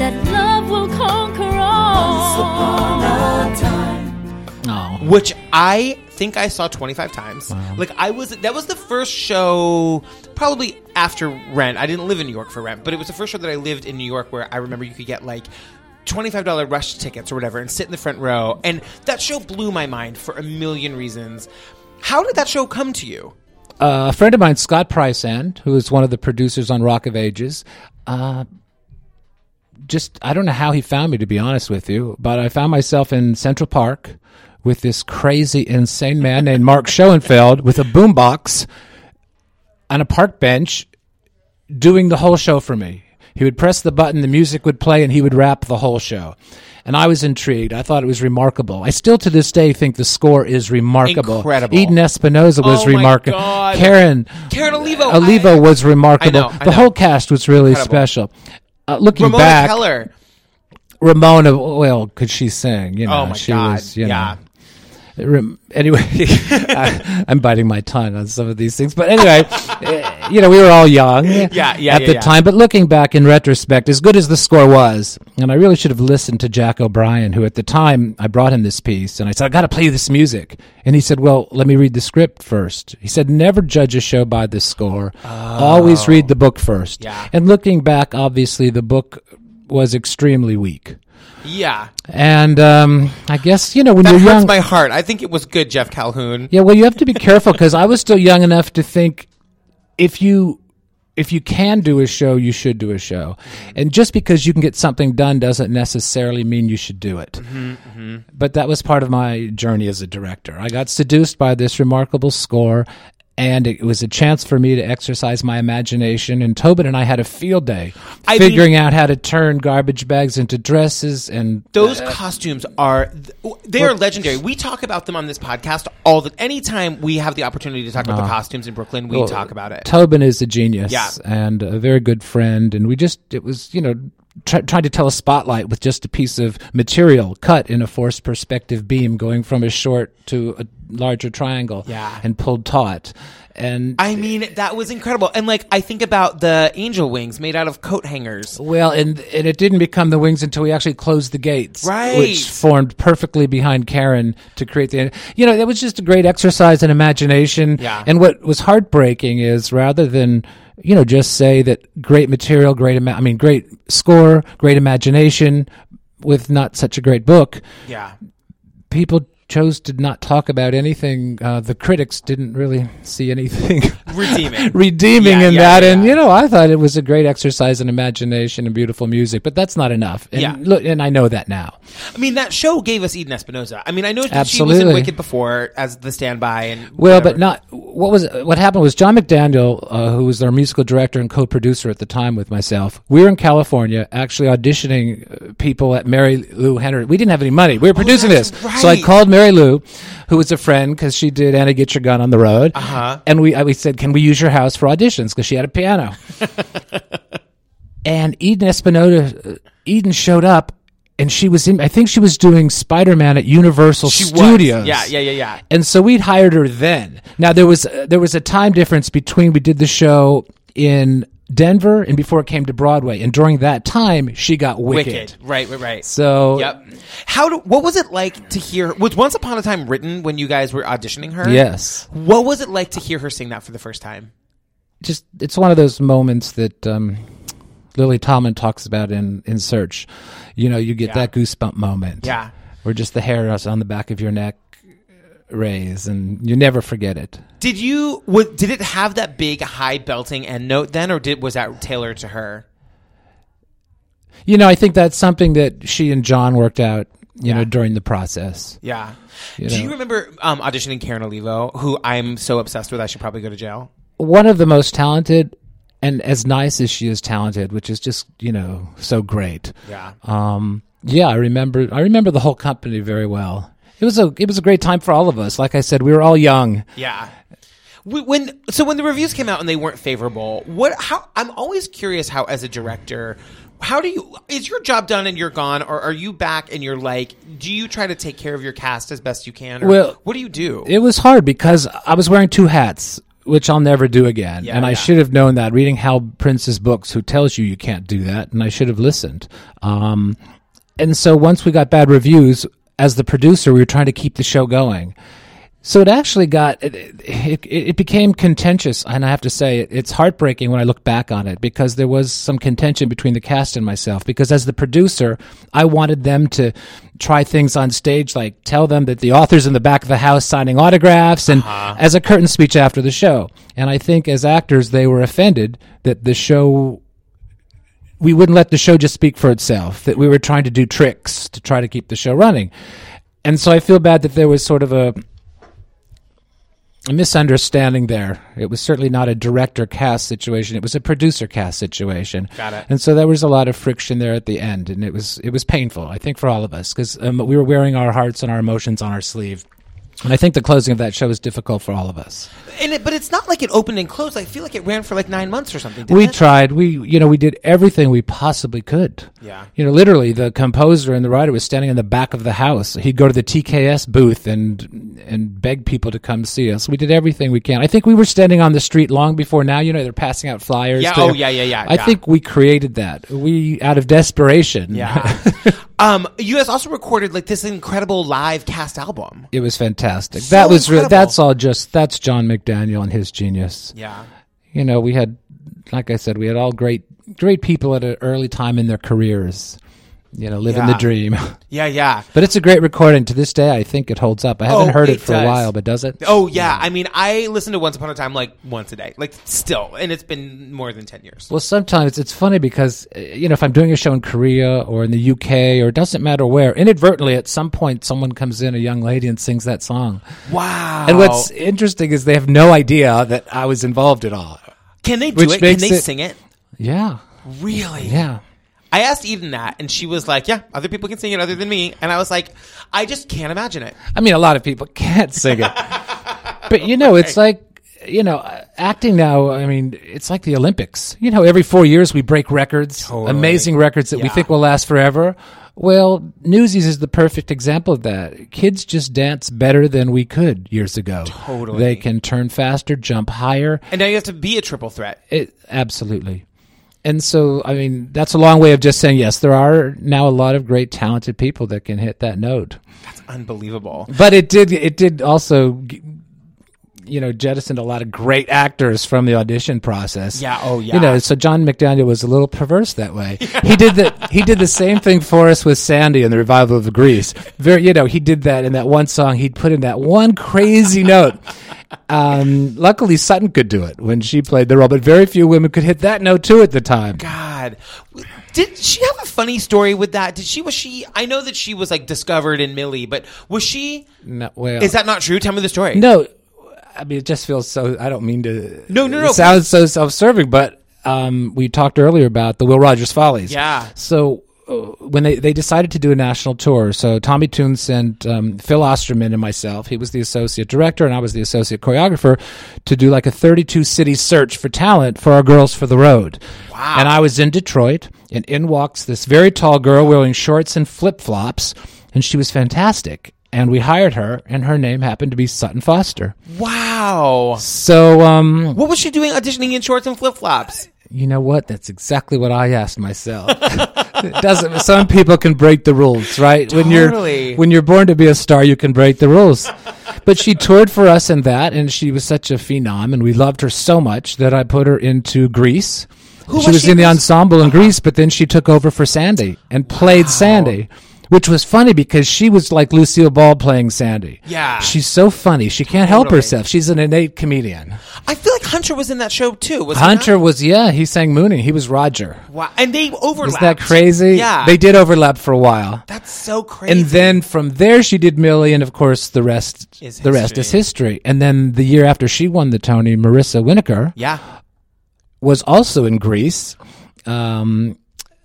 that love will conquer all. Once upon a time. Oh. which I think I saw 25 times. Like I was that was the first show probably after Rent. I didn't live in New York for Rent, but it was the first show that I lived in New York where I remember you could get like $25 rush tickets or whatever and sit in the front row. And that show blew my mind for a million reasons. How did that show come to you? Uh, a friend of mine, Scott Prisand, who is one of the producers on Rock of Ages, uh, just I don't know how he found me to be honest with you, but I found myself in Central Park with this crazy, insane man named Mark Schoenfeld with a boombox on a park bench doing the whole show for me. He would press the button, the music would play, and he would rap the whole show. And I was intrigued. I thought it was remarkable. I still to this day think the score is remarkable. Incredible. Eden Espinosa was Oh remarkable. Karen Karen Olivo. Olivo I- was remarkable. I know, I the know. whole cast was really Incredible. special. Uh, looking Ramona back, Keller. Ramona, well, could she sing? You know, Oh my she god. was, you yeah. know. Anyway, [LAUGHS] I, I'm biting my tongue on some of these things, but anyway, eh, you know, we were all young, Yeah, yeah, at yeah, the time. But looking back in retrospect, as good as the score was, and I really should have listened to Jack O'Brien, who at the time I brought him this piece, and I said, "I got to play you this music," and he said, "Well, let me read the script first. He said, "Never judge a show by the score. Always read the book first. Oh. And looking back, obviously, the book was extremely weak. Yeah. And um, I guess you know when That you're hurts young. my heart. I think it was good, Jeff Calhoun. Yeah, well, you have to be careful because I was still young enough to think if you if you can do a show, you should do a show, and just because you can get something done doesn't necessarily mean you should do it. But that was part of my journey as a director. I got seduced by this remarkable score. And it was a chance for me to exercise my imagination. And Tobin and I had a field day I figuring out how to turn garbage bags into dresses. And Those costumes are they are legendary. We talk about them on this podcast all the anytime we have the opportunity to talk about the uh-huh. costumes in Brooklyn, we Well, talk about it. Tobin is a genius Yeah. and a very good friend. And we just, it was, you know, try, trying to tell a spotlight with just a piece of material cut in a forced perspective beam going from a short to a larger triangle Yeah. and pulled taut. And I mean, that was incredible. And like I think about the angel wings made out of coat hangers. well, and and it didn't become the wings until we actually closed the gates, Right. Which formed perfectly behind Karen to create the. You know, it was just a great exercise in imagination. Yeah. And what was heartbreaking is rather than you know just say that great material, great ima- I mean, great score, great imagination, with not such a great book, Yeah. people chose to not talk about anything. Uh, the critics didn't really see anything [LAUGHS] Redeeming. redeeming Yeah, in yeah, that. yeah. And you know, I thought it was a great exercise in imagination and beautiful music, but that's not enough. And Yeah. look, and I know that now. I mean, that show gave us Eden Espinosa. I mean, I know that she was in Wicked before as the standby and Well, but not what was what happened was John McDaniel, uh, who was our musical director and co-producer at the time with myself. We were in California, actually auditioning uh, people at Mary Lou Henry. We didn't have any money. We were producing Oh, this, so I called Mary Lou, who was a friend because she did Annie Get Your Gun on the Road, Uh-huh. and we I, we said, "Can we use your house for auditions?" Because she had a piano. [LAUGHS] and Eden Espinosa, uh, Eden showed up. And she was in. I think she was doing Spider Man at Universal she Studios. was. Yeah, yeah, yeah, yeah. And so we'd hired her then. Now there was uh, there was a time difference between we did the show in Denver and before it came to Broadway. And during that time, she got Wicked. Wicked. Right, right, right. So Yep. How do, what was it like to hear was Once Upon a Time written when you guys were auditioning her? yes, What was it like to hear her sing that for the first time? just it's one of those moments that um, Lily Tomlin talks about in in Search. You know, you get Yeah. that goosebump moment. Yeah. Where just the hairs on the back of your neck raise, and you never forget it. Did you? What, did it have that big high belting end note then, or did was that tailored to her? You know, I think that's something that she and John worked out. You Yeah. know, during the process. Yeah. You Do know. you remember um, auditioning Karen Olivo, who I'm so obsessed with? I should probably go to jail. one of the most talented and as nice as she is talented, which is just you know so great. Yeah. Um, yeah, I remember. I remember the whole company very well. It was a it was a great time for all of us. Like I said, we were all young. Yeah. When so when the reviews came out and they weren't favorable, what? How? I'm always curious how, as a director, how do you? Is your job done and you're gone, or are you back and you're like? Do you try to take care of your cast as best you can? Or Well, what do you do? It was hard because I was wearing two hats, which I'll never do again. Yeah, and I should have known that reading Hal Prince's books, who tells you you can't do that, and I should have listened. Um, and so once we got bad reviews, as the producer, we were trying to keep the show going. So it actually got it, it, it became contentious, and I have to say it's heartbreaking when I look back on it because there was some contention between the cast and myself. Because as the producer, I wanted them to try things on stage, like tell them that the author's in the back of the house signing autographs, and uh-huh. as a curtain speech after the show. And I think as actors, they were offended that the show we wouldn't let the show just speak for itself, that we were trying to do tricks to try to keep the show running. And so I feel bad that there was sort of a, a misunderstanding there. It was certainly not a director cast situation. It was a producer cast situation. Got it. And so there was a lot of friction there at the end, and it was it was painful. I think for all of us because um, we were wearing our hearts and our emotions on our sleeve. And I think the closing of that show was difficult for all of us. And it, but it's not like it opened and closed. I feel like it ran for like nine months or something. didn't we it? tried. We you know we did everything we possibly could. Yeah. You know, literally, the composer and the writer was standing in the back of the house. He'd go to the TKTS booth and and beg people to come see us. We did everything we can. I think we were standing on the street long before now. You know, they're passing out flyers. Yeah, to- oh, yeah, yeah, yeah, I yeah. think we created that. We out of desperation. Yeah. [LAUGHS] um, you guys also recorded like this incredible live cast album. it was fantastic. So that was re- that's all just that's John McDaniel and his genius. Yeah. you know, we had, like I said, we had all great, great people at an early time in their careers. You know, living Yeah. the dream. [LAUGHS] Yeah, yeah. but it's a great recording. To this day, I think it holds up. I haven't Oh, heard it, it for does. a while, but does it? Oh yeah. I mean, I listen to Once Upon a Time like once a day, like still, and it's been more than ten years. Well, sometimes it's funny because uh, you know if I'm doing a show in Korea or in the UK or it doesn't matter where, inadvertently at some point someone comes in, a young lady, and sings that song. Wow. And what's interesting is they have no idea that I was involved at all. can they do it? Can they it- sing it? Yeah, Really? yeah. I asked Eden that, and she was like, "Yeah, other people can sing it other than me." And I was like, "I just can't imagine it." I mean, a lot of people can't sing it, [LAUGHS] but you know, it's like you know, acting now. I mean, it's like the Olympics. You know, every four years we break records, amazing records that we think will last forever. Well, Newsies is the perfect example of that. Kids just dance better than we could years ago. Totally. they can turn faster, jump higher. And now you have to be a triple threat. It absolutely. And so, I mean, that's a long way of just saying yes. There are now a lot of great, talented people that can hit that note. That's unbelievable. But it did it did also you know jettisoned a lot of great actors from the audition process. Yeah, oh, yeah. You know, so John McDaniel was a little perverse that way. He did the he did the same thing for us with Sandy in the revival of Grease. Very you know, he did that in that one song. He'd put in that one crazy [LAUGHS] note. Um, luckily Sutton could do it when she played the role, but very few women could hit that note too at the time. God, did she have a funny story with that? Did she? Was she? I know that she was like discovered in Millie, but was she? No, well, Is that not true? Tell me the story. No, I mean it just feels so. I don't mean to. No, no, no, It sounds so self-serving, but um, we talked earlier about the Will Rogers Follies. Yeah. So uh, when they they decided to do a national tour, so Tommy Tune sent um, Phil Osterman and myself. He was the associate director, and I was the associate choreographer to do like a 32 city search for talent for our Girls for the Road. Wow. And I was in Detroit, and in walks this very tall girl wearing shorts and flip flops, and she was fantastic. And we hired her, and her name happened to be Sutton Foster. Wow. So, um, What was she doing auditioning in shorts and flip flops? you know what? That's exactly what I asked myself. [LAUGHS] it doesn't. Some people can break the rules, right? When Totally. you're when you're born to be a star, you can break the rules. but she toured for us in that, and she was such a phenom, and we loved her so much that I put her into Grease. she was was she in the in Grease? ensemble in Grease, but then she took over for Sandy and played Sandy, which was funny because she was like Lucille Ball playing Sandy. Yeah. she's so funny. She can't help Totally. herself. She's an innate comedian. I feel like Hunter was in that show too. Was he Hunter not? was yeah, he sang Mooning. He was Roger. Wow, and they overlapped. Isn't that crazy? Yeah, they did overlap for a while. That's so crazy. And then from there, she did Millie, and of course, the rest Is the rest history. is history. And then the year after she won the Tony, Marissa Winokur yeah, was also in Grease. Um,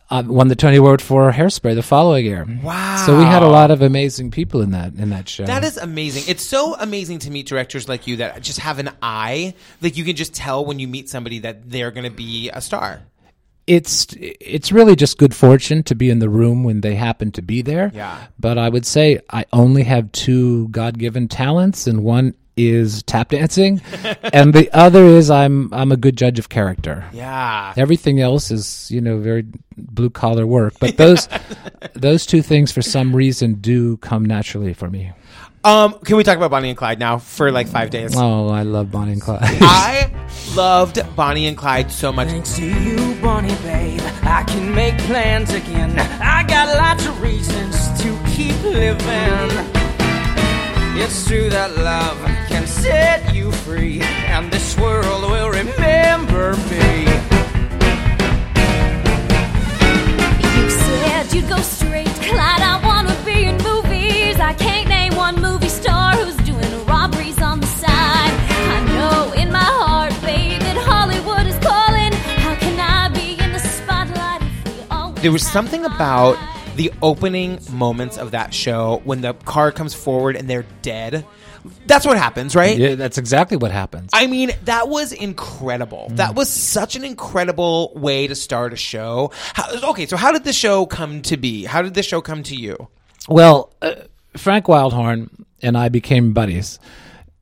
uh, won the Tony Award for Hairspray the following year. Wow. So we had a lot of amazing people in that in that show. that is amazing. It's so amazing to meet directors like you that just have an eye. Like you can just tell when you meet somebody that they're going to be a star. it's it's really just good fortune to be in the room when they happen to be there. Yeah. But I would say I only have two God given talents, and one is tap dancing, and the other is I'm I'm a good judge of character. Yeah. Everything else is you know very blue collar work, but those [LAUGHS] those two things for some reason do come naturally for me. Um, can we talk about Bonnie and Clyde now for like five days? Oh, I love Bonnie and Clyde. [LAUGHS] I loved Bonnie and Clyde so much. Thanks to you, Bonnie, babe, I can make plans again. I got lots of reasons to keep living. It's true that love can set you free, and this world will remember me. You said you'd go straight, Clyde. I wanna be in movies. I can't name one movie star who's doing robberies on the side. I know in my heart, babe, that Hollywood is calling. How can I be in the spotlight if we always There was something about hide? The opening moments of that show when the car comes forward and they're dead. That's what happens, right? yeah, that's exactly what happens. I mean, that was incredible. That was such an incredible way to start a show. How, okay, so how did the show come to be? How did the show come to you? Well, uh, Frank Wildhorn and I became buddies,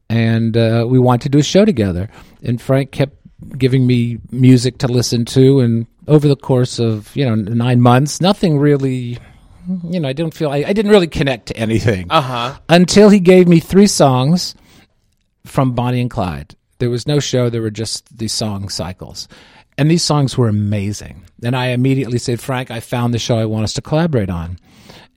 and uh, we wanted to do a show together. And Frank kept giving me music to listen to, and over the course of you know nine months, nothing really, you know, I didn't feel I, I didn't really connect to anything Uh huh. until he gave me three songs from Bonnie and Clyde. There was no show; there were just these song cycles, and these songs were amazing. And I immediately said, "Frank, I found the show I want us to collaborate on."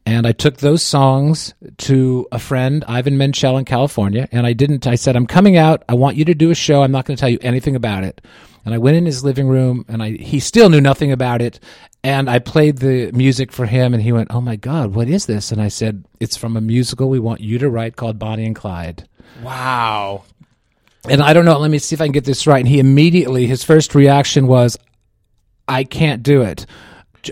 And I took those songs to a friend, Ivan Menchel in California, and I didn't. I said, "I'm coming out. I want you to do a show. I'm not going to tell you anything about it." And I went in his living room, and I he still knew nothing about it. And I played the music for him, and he went, "Oh my God, what is this?" And I said, "It's from a musical we want you to write called Bonnie and Clyde." Wow. And I don't know. Let me see if I can get this right. And he immediately, his first reaction was, "I can't do it."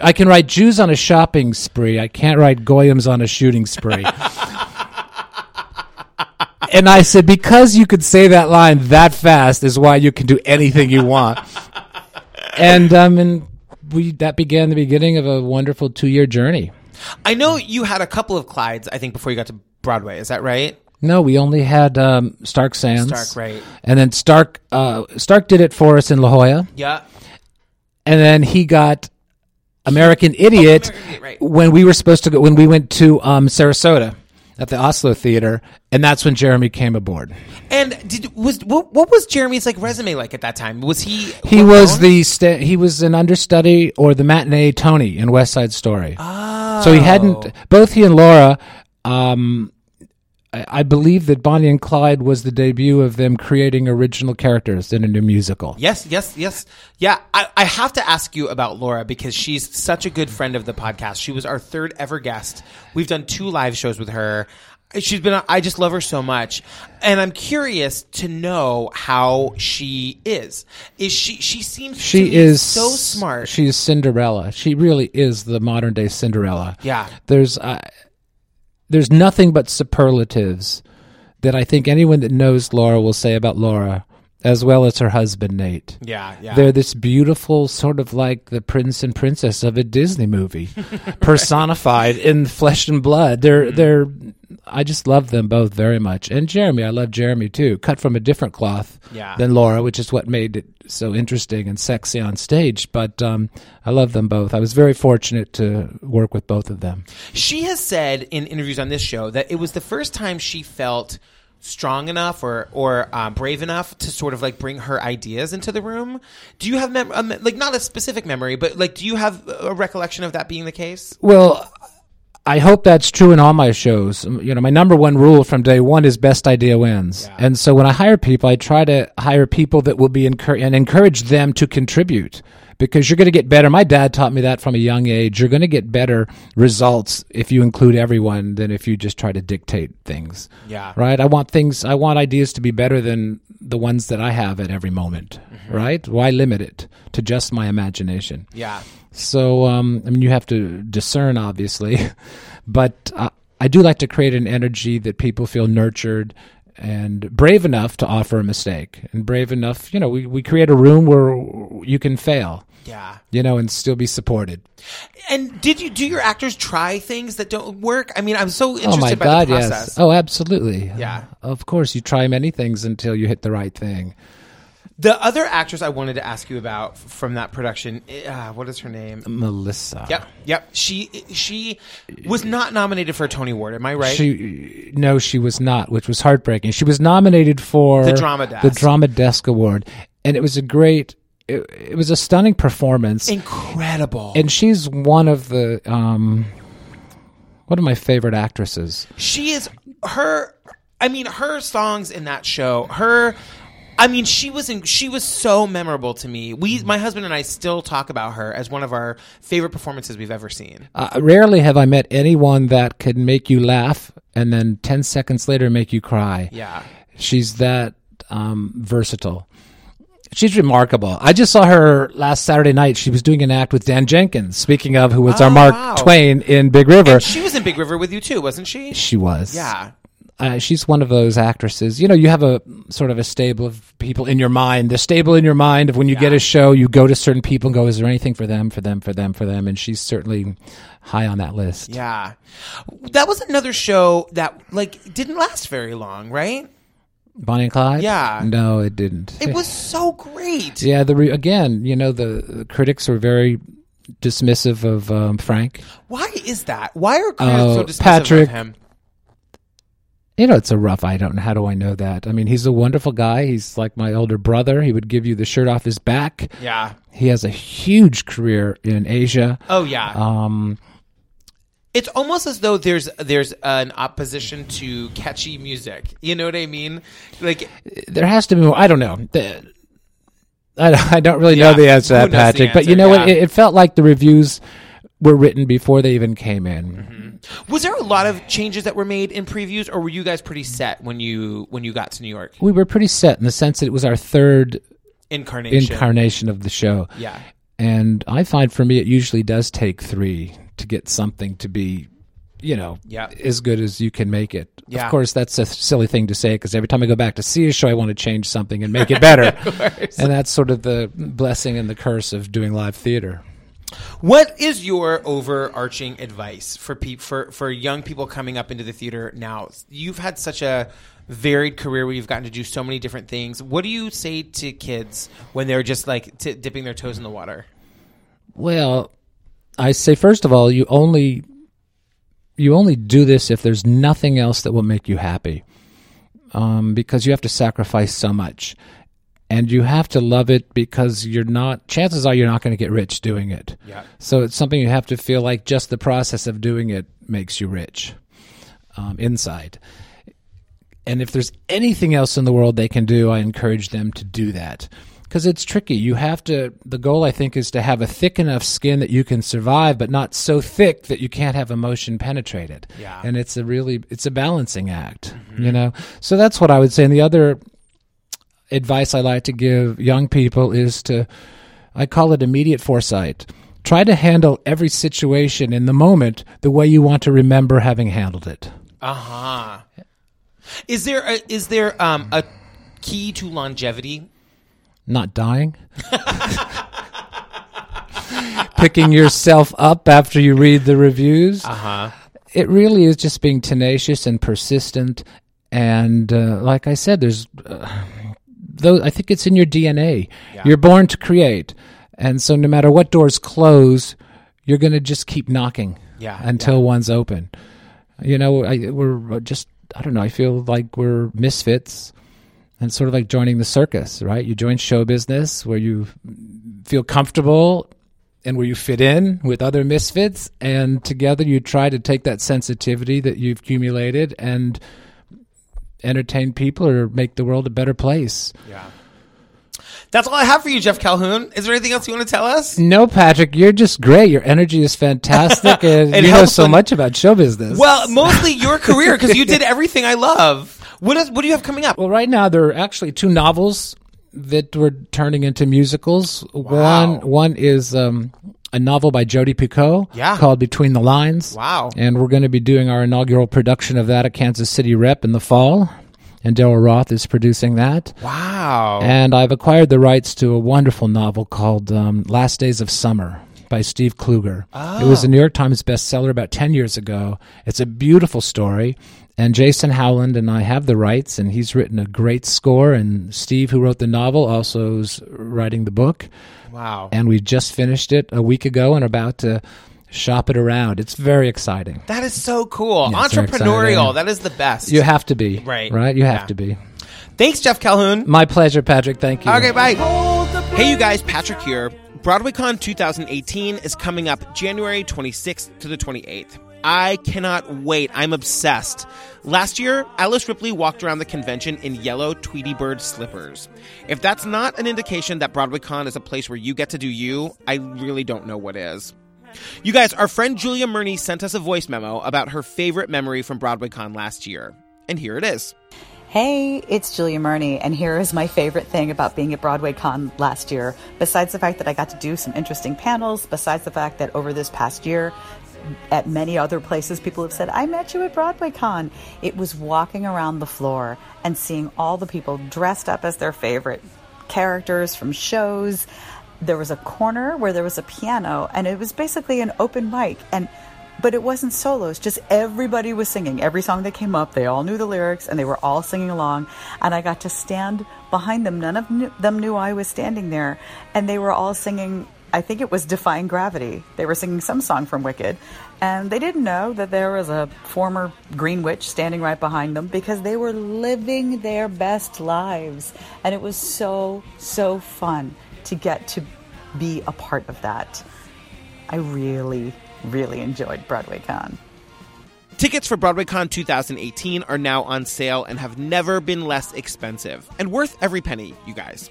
I can write Jews on a shopping spree. I can't write Goyim on a shooting spree. [LAUGHS] [LAUGHS] and I said, because you could say that line that fast is why you can do anything you want. [LAUGHS] and um, and we that began the beginning of a wonderful two year journey. I know you had a couple of Clydes, I think, before you got to Broadway. Is that right? No, we only had um, Stark Sands. Stark, right. And then Stark uh, Stark did it for us in La Jolla. Yeah. and then he got American Idiot American Idiot, right. when we were supposed to go when we went to um, Sarasota at the Asolo Theater, and that's when Jeremy came aboard. And did was what, what was Jeremy's like resume like at that time? Was he He was known? the sta- he was an understudy or the matinee Tony in West Side Story. So he hadn't both he and Laura. Um, I, I believe that Bonnie and Clyde was the debut of them creating original characters in a new musical. Yes, yes, yes. Yeah, I, I have to ask you about Laura because she's such a good friend of the podcast. She was our third ever guest. We've done two live shows with her. She's been, I just love her so much. And I'm curious to know how she is. Is she, she seems She is so smart. She's Cinderella. She really is the modern day Cinderella. Yeah. There's uh, there's nothing but superlatives that I think anyone that knows Laura will say about Laura, as well as her husband Nate. yeah, yeah. They're this beautiful, sort of like the prince and princess of a Disney movie, [LAUGHS] personified in flesh and blood. They're Mm-hmm. they're. I just love them both very much, and Jeremy. I love Jeremy too. Cut from a different cloth Yeah. than Laura, which is what made it so interesting and sexy on stage. But um, I love them both. I was very fortunate to work with both of them. She has said in interviews on this show that it was the first time she felt strong enough or or um, brave enough to sort of like bring her ideas into the room. Do you have mem- like not a specific memory, but like do you have a recollection of that being the case? Well, I hope that's true in all my shows. You know, my number one rule from day one is best idea wins. And so when I hire people, I try to hire people that will be encouraged and encourage them to contribute because you're going to get better. My dad taught me that from a young age. You're going to get better results if you include everyone than if you just try to dictate things. Yeah. Right? I want things, I want ideas to be better than the ones that I have at every moment. Right? Why limit it to just my imagination? Yeah. So, um, I mean, you have to discern, obviously, [LAUGHS] but uh, I do like to create an energy that people feel nurtured and brave enough to offer a mistake, and brave enough, you know, we, we create a room where you can fail, Yeah. you know, and still be supported. And did you do your actors try things that don't work? I mean, I'm so interested oh my God, the process. yes. Oh, absolutely. Yeah. Of course, you try many things until you hit the right thing. The other actress I wanted to ask you about from that production, uh, what is her name? Melissa. Yep, yep. She she was not nominated for a Tony Award. Am I right? She no, she was not, which was heartbreaking. She was nominated for The Drama Desk. the Drama Desk Award, and it was a great, it, it was a stunning performance. Incredible. and she's one of the um, one of my favorite actresses. she is her. I mean, her songs in that show. Her. I mean, she was in, she was so memorable to me. We, my husband and I, still talk about her as one of our favorite performances we've ever seen. Uh, rarely have I met anyone that could make you laugh and then ten seconds later make you cry. Yeah. She's that um, versatile. She's remarkable. I just saw her last Saturday night. She was doing an act with Dan Jenkins. Speaking of, who was our Oh, Mark wow. Twain in Big River. And she was in Big River with you too, wasn't she? She was. Yeah. Uh, she's one of those actresses. You know, you have a sort of a stable of people in your mind. The stable in your mind of when you get a show, you go to certain people and go, "Is there anything for them? For them? For them? For them?" And she's certainly high on that list. Yeah. That was another show that like didn't last very long, right? Bonnie and Clyde. Yeah. No, it didn't. It was so great. Yeah. The re- again, you know, the, the critics were very dismissive of um, Frank. Why is that? Why are critics Oh, so dismissive Patrick. of him? You know, it's a rough. I don't know. How do I know that? I mean, he's a wonderful guy. He's like my older brother. He would give you the shirt off his back. Yeah. He has a huge career in Asia. Oh yeah. Um, it's almost as though there's there's an opposition to catchy music. You know what I mean? Like there has to be more. I don't know. The- I, I don't really Yeah, know the answer to that, Patrick. but you answer, know what? It, it felt like the reviews were written before they even came in. Mm-hmm. was there a lot of changes that were made in previews or were you guys pretty set when you when you got to New York? We were pretty set in the sense that it was our third Incarnation. incarnation of the show. Yeah. And I find for me, it usually does take three to get something to be, you know, Yeah. as good as you can make it. Yeah. Of course, that's a silly thing to say because every time I go back to see a show, I want to change something and make it better. [LAUGHS] and that's sort of the blessing and the curse of doing live theater. What is your overarching advice for pe- for for young people coming up into the theater now? You've had such a varied career where you've gotten to do so many different things. What do you say to kids when they're just like t- dipping their toes in the water? Well, I say first of all, you only you only do this if there's nothing else that will make you happy, um, because you have to sacrifice so much, and you have to love it because you're not. Chances are you're not going to get rich doing it. Yeah. So it's something you have to feel like just the process of doing it makes you rich um, inside. And if there's anything else in the world they can do, I encourage them to do that. Because it's tricky. You have to, the goal, I think, is to have a thick enough skin that you can survive, but not so thick that you can't have emotion penetrate it. Yeah. And it's a really, it's a balancing act, you know? So that's what I would say. And the other advice I like to give young people is to, I call it immediate foresight. Try to handle every situation in the moment the way you want to remember having handled it. Uh huh. Is there a, is there um, a key to longevity? Not dying. Picking yourself up after you read the reviews. Uh huh. It really is just being tenacious and persistent. And uh, like I said, there's, uh, though I think it's in your DNA. You're born to create, and so no matter what doors close, you're going to just keep knocking Yeah, until one's open. You know, I, we're just I don't know. I feel like we're misfits, and sort of like joining the circus, right? You join show business where you feel comfortable and where you fit in with other misfits, and together you try to take that sensitivity that you've accumulated and entertain people or make the world a better place. Yeah. That's all I have for you, Jeff Calhoun. Is there anything else you want to tell us? No, Patrick, you're just great. Your energy is fantastic, [LAUGHS] and you know so much about show business. Well, mostly your career because you did everything I love. What is? What do you have coming up? Well, right now there are actually two novels that we're turning into musicals. Wow. One one is um, a novel by Jodi Picoult Yeah. called Between the Lines. Wow. And we're going to be doing our inaugural production of that at Kansas City Rep in the fall. And Daryl Roth is producing that. Wow. And I've acquired the rights to a wonderful novel called um, Last Days of Summer by Steve Kluger. Oh. It was a New York Times bestseller about 10 years ago. It's a beautiful story. And Jason Howland and I have the rights, and he's written a great score. And Steve, who wrote the novel, also is writing the book. wow. And we just finished it a week ago and are about to shop it around. It's very exciting. That is so cool. Yeah, Entrepreneurial. That is the best. You have to be. Right. Right? You have Yeah. to be. Thanks, Jeff Calhoun. My pleasure, Patrick. Thank you. Okay, bye. Hey, you guys, Patrick here. BroadwayCon 2018 is coming up January 26th to the 28th. I cannot wait. I'm obsessed. Last year, Alice Ripley walked around the convention in yellow Tweety Bird slippers. If that's not an indication that BroadwayCon is a place where you get to do you, I really don't know what is. You guys, our friend Julia Murney sent us a voice memo about her favorite memory from BroadwayCon last year. And here it is. Hey, it's Julia Murney, and here is my favorite thing about being at Broadway Con last year. Besides the fact that I got to do some interesting panels, besides the fact that over this past year, at many other places, people have said, I met you at Broadway Con. It was walking around the floor and seeing all the people dressed up as their favorite characters from shows. There was a corner where there was a piano, and it was basically an open mic. And but it wasn't solos just everybody was singing every song that came up they all knew the lyrics and they were all singing along and i got to stand behind them none of them knew i was standing there and they were all singing i think it was defying gravity they were singing some song from wicked and they didn't know that there was a former green witch standing right behind them because they were living their best lives and it was so so fun to get to be a part of that I really, really enjoyed Broadway Con. Tickets for BroadwayCon 2018 are now on sale and have never been less expensive and worth every penny, you guys.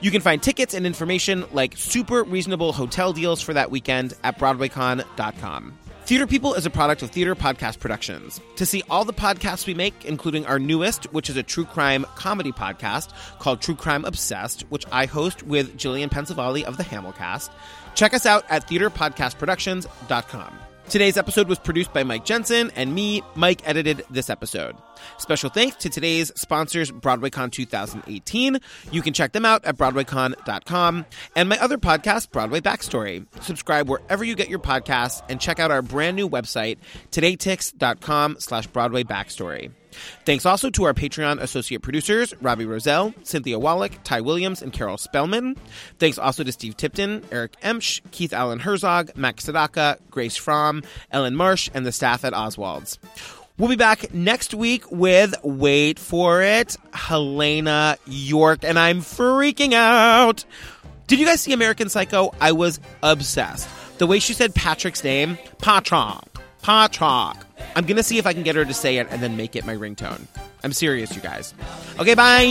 You can find tickets and information like super reasonable hotel deals for that weekend at BroadwayCon.com. Theater People is a product of Theater Podcast Productions. To see all the podcasts we make, including our newest, which is a true crime comedy podcast called True Crime Obsessed, which I host with Jillian Pensavalli of the Hamilcast, check us out at theaterpodcastproductions.com. Today's episode was produced by Mike Jensen, and me, Mike, edited this episode. Special thanks to today's sponsors, BroadwayCon 2018. You can check them out at BroadwayCon.com and my other podcast, Broadway Backstory. Subscribe wherever you get your podcasts and check out our brand new website, todaytix.com slash Broadway Backstory. Thanks also to our Patreon associate producers, Robbie Rozelle, Cynthia Wallach, Ty Williams, and Carol Spellman. Thanks also to Steve Tipton, Eric Emsch, Keith Allen Herzog, Max Sadaka, Grace Fromm, Ellen Marsh, and the staff at Oswald's. We'll be back next week with, wait for it, Helene Yorke, and I'm freaking out. Did you guys see American Psycho? I was obsessed. The way she said Patrick's name, Patrak, Patrak. I'm gonna see if I can get her to say it and then make it my ringtone. I'm serious, you guys. Okay, bye.